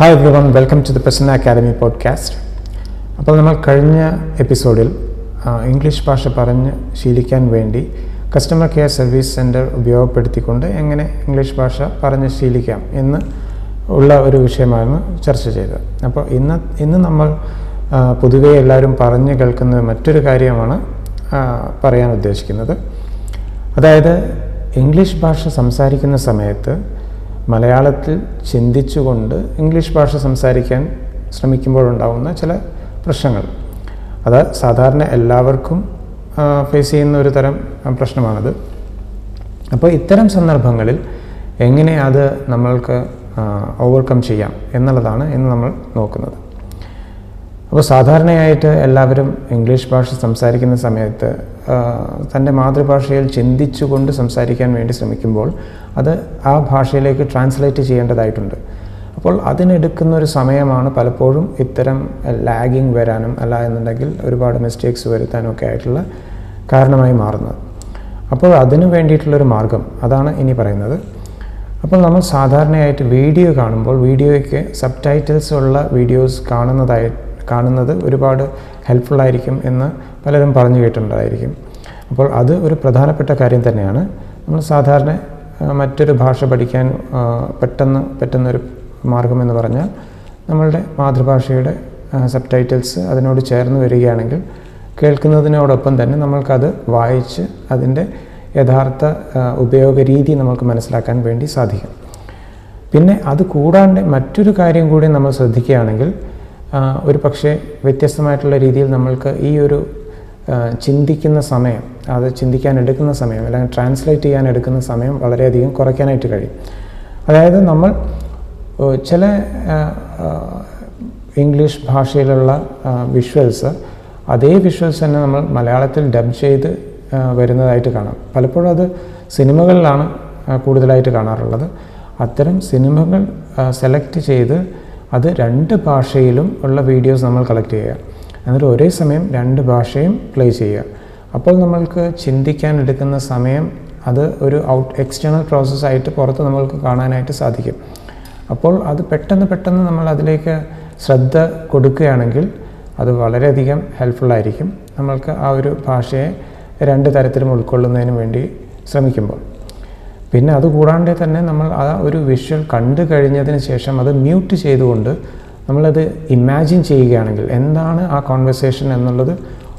Hi everyone welcome to the Prasanna academy podcast അപ്പോൾ നമ്മൾ കഴിഞ്ഞ എപ്പിസോഡിൽ ഇംഗ്ലീഷ് ഭാഷ പറഞ്ഞ് ശീലിക്കാൻ വേണ്ടി കസ്റ്റമർ കെയർ സർവീസ് സെന്റർ ഉപയോഗപ്പെടുത്തിക്കൊണ്ട് എങ്ങനെ ഇംഗ്ലീഷ് ഭാഷ പറഞ്ഞ് ശീലിക്കാം എന്ന് ഉള്ള ഒരു വിഷയമാണ് ചർച്ച ചെയ്തത്. അപ്പോൾ ഇന്ന് ഇന്ന് നമ്മൾ പൊതുവെ എല്ലാവരും പറഞ്ഞ് കേൾക്കുന്ന മറ്റൊരു കാര്യമാണ് പറയാൻ ഉദ്ദേശിക്കുന്നത്. അതായത് ഇംഗ്ലീഷ് ഭാഷ സംസാരിക്കുന്ന സമയത്ത് മലയാളത്തിൽ ചിന്തിച്ചുകൊണ്ട് ഇംഗ്ലീഷ് ഭാഷ സംസാരിക്കാൻ ശ്രമിക്കുമ്പോഴുണ്ടാകുന്ന ചില പ്രശ്നങ്ങൾ. അത് സാധാരണ എല്ലാവർക്കും ഫേസ് ചെയ്യുന്ന ഒരു തരം പ്രശ്നമാണത്. അപ്പോൾ ഇത്തരം സന്ദർഭങ്ങളിൽ എങ്ങനെ അത് നമ്മൾക്ക് ഓവർകം ചെയ്യാം എന്നുള്ളതാണ് ഇന്ന് നമ്മൾ നോക്കുന്നത്. അപ്പോൾ സാധാരണയായിട്ട് എല്ലാവരും ഇംഗ്ലീഷ് ഭാഷ സംസാരിക്കുന്ന സമയത്ത് തന്റെ മാതൃഭാഷയിൽ ചിന്തിച്ചുകൊണ്ട് സംസാരിക്കാൻ വേണ്ടി ശ്രമിക്കുമ്പോൾ അത് ആ ഭാഷയിലേക്ക് ട്രാൻസ്ലേറ്റ് ചെയ്യേണ്ടതായിട്ടുണ്ട്. അപ്പോൾ അതിനെടുക്കുന്ന ഒരു സമയമാണ് പലപ്പോഴും ഇത്തരം ലാഗിങ് വരാനും അല്ല എന്നുണ്ടെങ്കിൽ ഒരുപാട് മിസ്റ്റേക്സ് വരുത്താനും ഒക്കെ ആയിട്ടുള്ള കാരണമായി മാറുന്നത്. അപ്പോൾ അതിന് വേണ്ടിയിട്ടുള്ളൊരു മാർഗം അതാണ് ഇനി പറയുന്നത്. അപ്പോൾ നമ്മൾ സാധാരണയായിട്ട് വീഡിയോ കാണുമ്പോൾ വീഡിയോയ്ക്ക് സബ് ടൈറ്റിൽസ് ഉള്ള വീഡിയോസ് കാണുന്നതായി കാണുന്നത് ഒരുപാട് ഹെൽപ്ഫുള്ളായിരിക്കും എന്ന് പലരും പറഞ്ഞു കേട്ടിട്ടുണ്ടായിരിക്കും. അപ്പോൾ അത് ഒരു പ്രധാനപ്പെട്ട കാര്യം തന്നെയാണ്. നമ്മൾ സാധാരണ മറ്റൊരു ഭാഷ പഠിക്കാൻ പെട്ടെന്ന് പറ്റുന്നൊരു മാർഗമെന്ന് പറഞ്ഞാൽ നമ്മളുടെ മാതൃഭാഷയുടെ സബ് ടൈറ്റിൽസ് അതിനോട് ചേർന്ന് വരികയാണെങ്കിൽ കേൾക്കുന്നതിനോടൊപ്പം തന്നെ നമ്മൾക്കത് വായിച്ച് അതിന്റെ യഥാർത്ഥ ഉപയോഗ രീതി നമുക്ക് മനസ്സിലാക്കാൻ വേണ്ടി സാധിക്കും. പിന്നെ അത് കൂടാണ്ട് മറ്റൊരു കാര്യം കൂടി നമ്മൾ ശ്രദ്ധിക്കുകയാണെങ്കിൽ ഒരു പക്ഷേ വ്യത്യസ്തമായിട്ടുള്ള രീതിയിൽ നമ്മൾക്ക് ഈ ഒരു ചിന്തിക്കുന്ന സമയം അത് ചിന്തിക്കാൻ എടുക്കുന്ന സമയം അല്ലെങ്കിൽ ട്രാൻസ്ലേറ്റ് ചെയ്യാൻ എടുക്കുന്ന സമയം വളരെയധികം കുറയ്ക്കാനായിട്ട് കഴിയും. അതായത് നമ്മൾ ചില ഇംഗ്ലീഷ് ഭാഷയിലുള്ള വിഷ്വൽസ് അതേ വിഷ്വൽസ് തന്നെ നമ്മൾ മലയാളത്തിൽ ഡബ് ചെയ്ത് വരുന്നതായിട്ട് കാണാം. പലപ്പോഴും അത് സിനിമകളിലാണ് കൂടുതലായിട്ട് കാണാറുള്ളത്. അത്തരം സിനിമകൾ സെലക്ട് ചെയ്ത് അത് രണ്ട് ഭാഷയിലും ഉള്ള വീഡിയോസ് നമ്മൾ കളക്ട് ചെയ്യുക. എന്നിട്ട് ഒരേ സമയം രണ്ട് ഭാഷയും പ്ലേ ചെയ്യുക. അപ്പോൾ നമ്മൾക്ക് ചിന്തിക്കാൻ എടുക്കുന്ന സമയം അത് ഒരു ഔട്ട് എക്സ്റ്റേണൽ പ്രോസസ്സായിട്ട് പുറത്ത് നമ്മൾക്ക് കാണാനായിട്ട് സാധിക്കും. അപ്പോൾ അത് പെട്ടെന്ന് പെട്ടെന്ന് നമ്മൾ അതിലേക്ക് ശ്രദ്ധ കൊടുക്കുകയാണെങ്കിൽ അത് വളരെയധികം ഹെൽപ്ഫുള്ളായിരിക്കും നമ്മൾക്ക് ആ ഒരു ഭാഷയെ രണ്ട് തരത്തിലും ഉൾക്കൊള്ളുന്നതിന് വേണ്ടി ശ്രമിക്കുമ്പോൾ. പിന്നെ അതുകൂടാണ്ട് തന്നെ നമ്മൾ ആ ഒരു വിഷ്വൽ കണ്ടു കഴിഞ്ഞതിന് ശേഷം അത് മ്യൂട്ട് ചെയ്തുകൊണ്ട് നമ്മളത് ഇമാജിൻ ചെയ്യുകയാണെങ്കിൽ എന്താണ് ആ കോൺവെർസേഷൻ എന്നുള്ളത്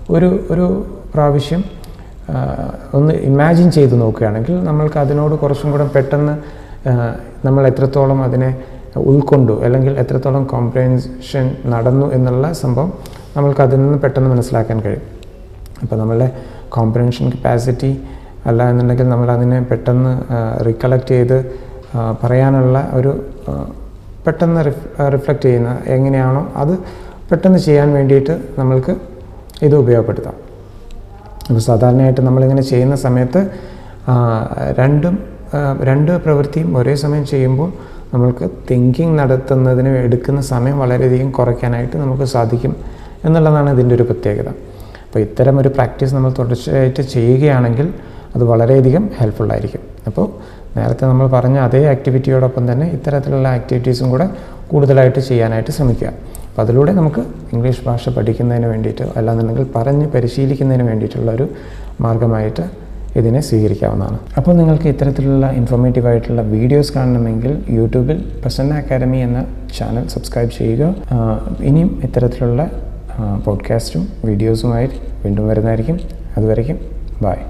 ഒരു ഒരു പ്രാവശ്യം ഒന്ന് ഇമാജിൻ ചെയ്ത് നോക്കുകയാണെങ്കിൽ നമ്മൾക്ക് അതിനോട് കുറച്ചും കൂടെ പെട്ടെന്ന് നമ്മൾ എത്രത്തോളം അതിനെ ഉൾക്കൊണ്ടു അല്ലെങ്കിൽ എത്രത്തോളം കോംപ്രഹെൻഷൻ നടന്നു എന്നുള്ള സംഭവം നമ്മൾക്ക് അതിൽ നിന്ന് പെട്ടെന്ന് മനസ്സിലാക്കാൻ കഴിയും. അപ്പോൾ നമ്മളുടെ കോംപ്രഹെൻഷൻ കപ്പാസിറ്റി അല്ല എന്നുണ്ടെങ്കിൽ നമ്മൾ അതിനെ പെട്ടെന്ന് റിക്കളക്ട് ചെയ്ത് പറയാനുള്ള ഒരു പെട്ടെന്ന് റിഫ്ലക്റ്റ് ചെയ്യുന്ന എങ്ങനെയാണോ അത് പെട്ടെന്ന് ചെയ്യാൻ വേണ്ടിയിട്ട് നമ്മൾക്ക് ഇത് ഉപയോഗപ്പെടുത്താം. അപ്പോൾ സാധാരണയായിട്ട് നമ്മളിങ്ങനെ ചെയ്യുന്ന സമയത്ത് രണ്ടും രണ്ട് പ്രവൃത്തിയും ഒരേ സമയം ചെയ്യുമ്പോൾ നമ്മൾക്ക് തിങ്കിങ് നടത്തുന്നതിന് എടുക്കുന്ന സമയം വളരെയധികം കുറയ്ക്കാനായിട്ട് നമുക്ക് സാധിക്കും എന്നുള്ളതാണ് ഇതിന്റെ ഒരു പ്രത്യേകത. അപ്പോൾ ഇത്തരം ഒരു പ്രാക്ടീസ് നമ്മൾ തുടർച്ചയായിട്ട് ചെയ്യുകയാണെങ്കിൽ അത് വളരെയധികം ഹെൽപ്ഫുള്ളായിരിക്കും അപ്പോൾ നേരത്തെ നമ്മൾ പറഞ്ഞ അതേ ആക്ടിവിറ്റിയോടൊപ്പം തന്നെ ഇത്തരത്തിലുള്ള ആക്ടിവിറ്റീസും കൂടെ കൂടുതലായിട്ട് ചെയ്യാനായിട്ട് ശ്രമിക്കുക. അപ്പോൾ അതിലൂടെ നമുക്ക് ഇംഗ്ലീഷ് ഭാഷ പഠിക്കുന്നതിന് വേണ്ടിയിട്ട് അല്ലാന്നുണ്ടെങ്കിൽ പറഞ്ഞ് പരിശീലിക്കുന്നതിന് വേണ്ടിയിട്ടുള്ള ഒരു മാർഗമായിട്ട് ഇതിനെ സ്വീകരിക്കാവുന്നതാണ്. അപ്പോൾ നിങ്ങൾക്ക് ഇത്തരത്തിലുള്ള ഇൻഫോർമേറ്റീവ് ആയിട്ടുള്ള വീഡിയോസ് കാണണമെങ്കിൽ യൂട്യൂബിൽ പ്രസന്ന അക്കാദമി എന്ന ചാനൽ സബ്സ്ക്രൈബ് ചെയ്യുക. ഇനിയും ഇത്തരത്തിലുള്ള പോഡ്കാസ്റ്റും വീഡിയോസുമായി വീണ്ടും വരുന്നതായിരിക്കും. അതുവരയ്ക്കും ബായ്